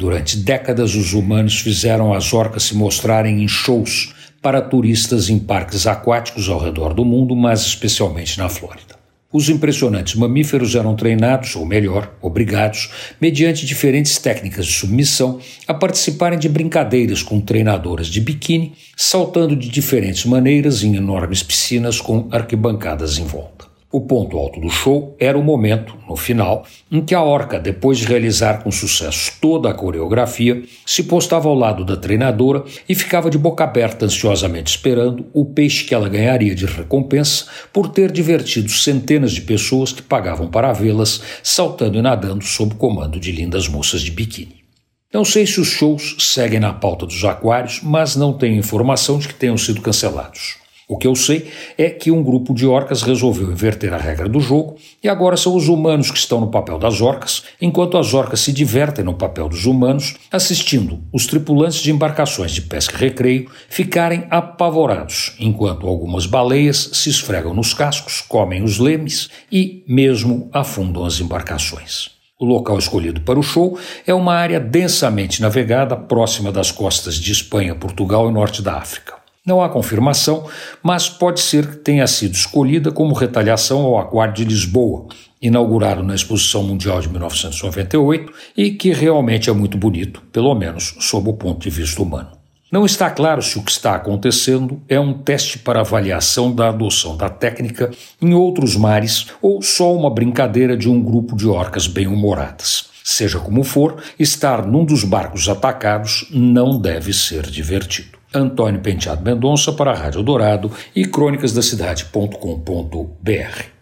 Durante décadas, os humanos fizeram as orcas se mostrarem em shows para turistas em parques aquáticos ao redor do mundo, mas especialmente na Flórida. Os impressionantes mamíferos eram treinados, ou melhor, obrigados, mediante diferentes técnicas de submissão, a participarem de brincadeiras com treinadoras de biquíni, saltando de diferentes maneiras em enormes piscinas com arquibancadas em volta. O ponto alto do show era o momento, no final, em que a orca, depois de realizar com sucesso toda a coreografia, se postava ao lado da treinadora e ficava de boca aberta ansiosamente esperando o peixe que ela ganharia de recompensa por ter divertido centenas de pessoas que pagavam para vê-las saltando e nadando sob o comando de lindas moças de biquíni. Não sei se os shows seguem na pauta dos aquários, mas não tenho informação de que tenham sido cancelados. O que eu sei é que um grupo de orcas resolveu inverter a regra do jogo e agora são os humanos que estão no papel das orcas, enquanto as orcas se divertem no papel dos humanos, assistindo os tripulantes de embarcações de pesca e recreio ficarem apavorados, enquanto algumas baleias se esfregam nos cascos, comem os lemes e mesmo afundam as embarcações. O local escolhido para o show é uma área densamente navegada próxima das costas de Espanha, Portugal e Norte da África. Não há confirmação, mas pode ser que tenha sido escolhida como retaliação ao Aquário de Lisboa, inaugurado na Exposição Mundial de 1998 e que realmente é muito bonito, pelo menos sob o ponto de vista humano. Não está claro se o que está acontecendo é um teste para avaliação da adoção da técnica em outros mares ou só uma brincadeira de um grupo de orcas bem-humoradas. Seja como for, estar num dos barcos atacados não deve ser divertido. Antônio Penteado Mendonça para a Rádio Dourado e crônicasdacidade.com.br.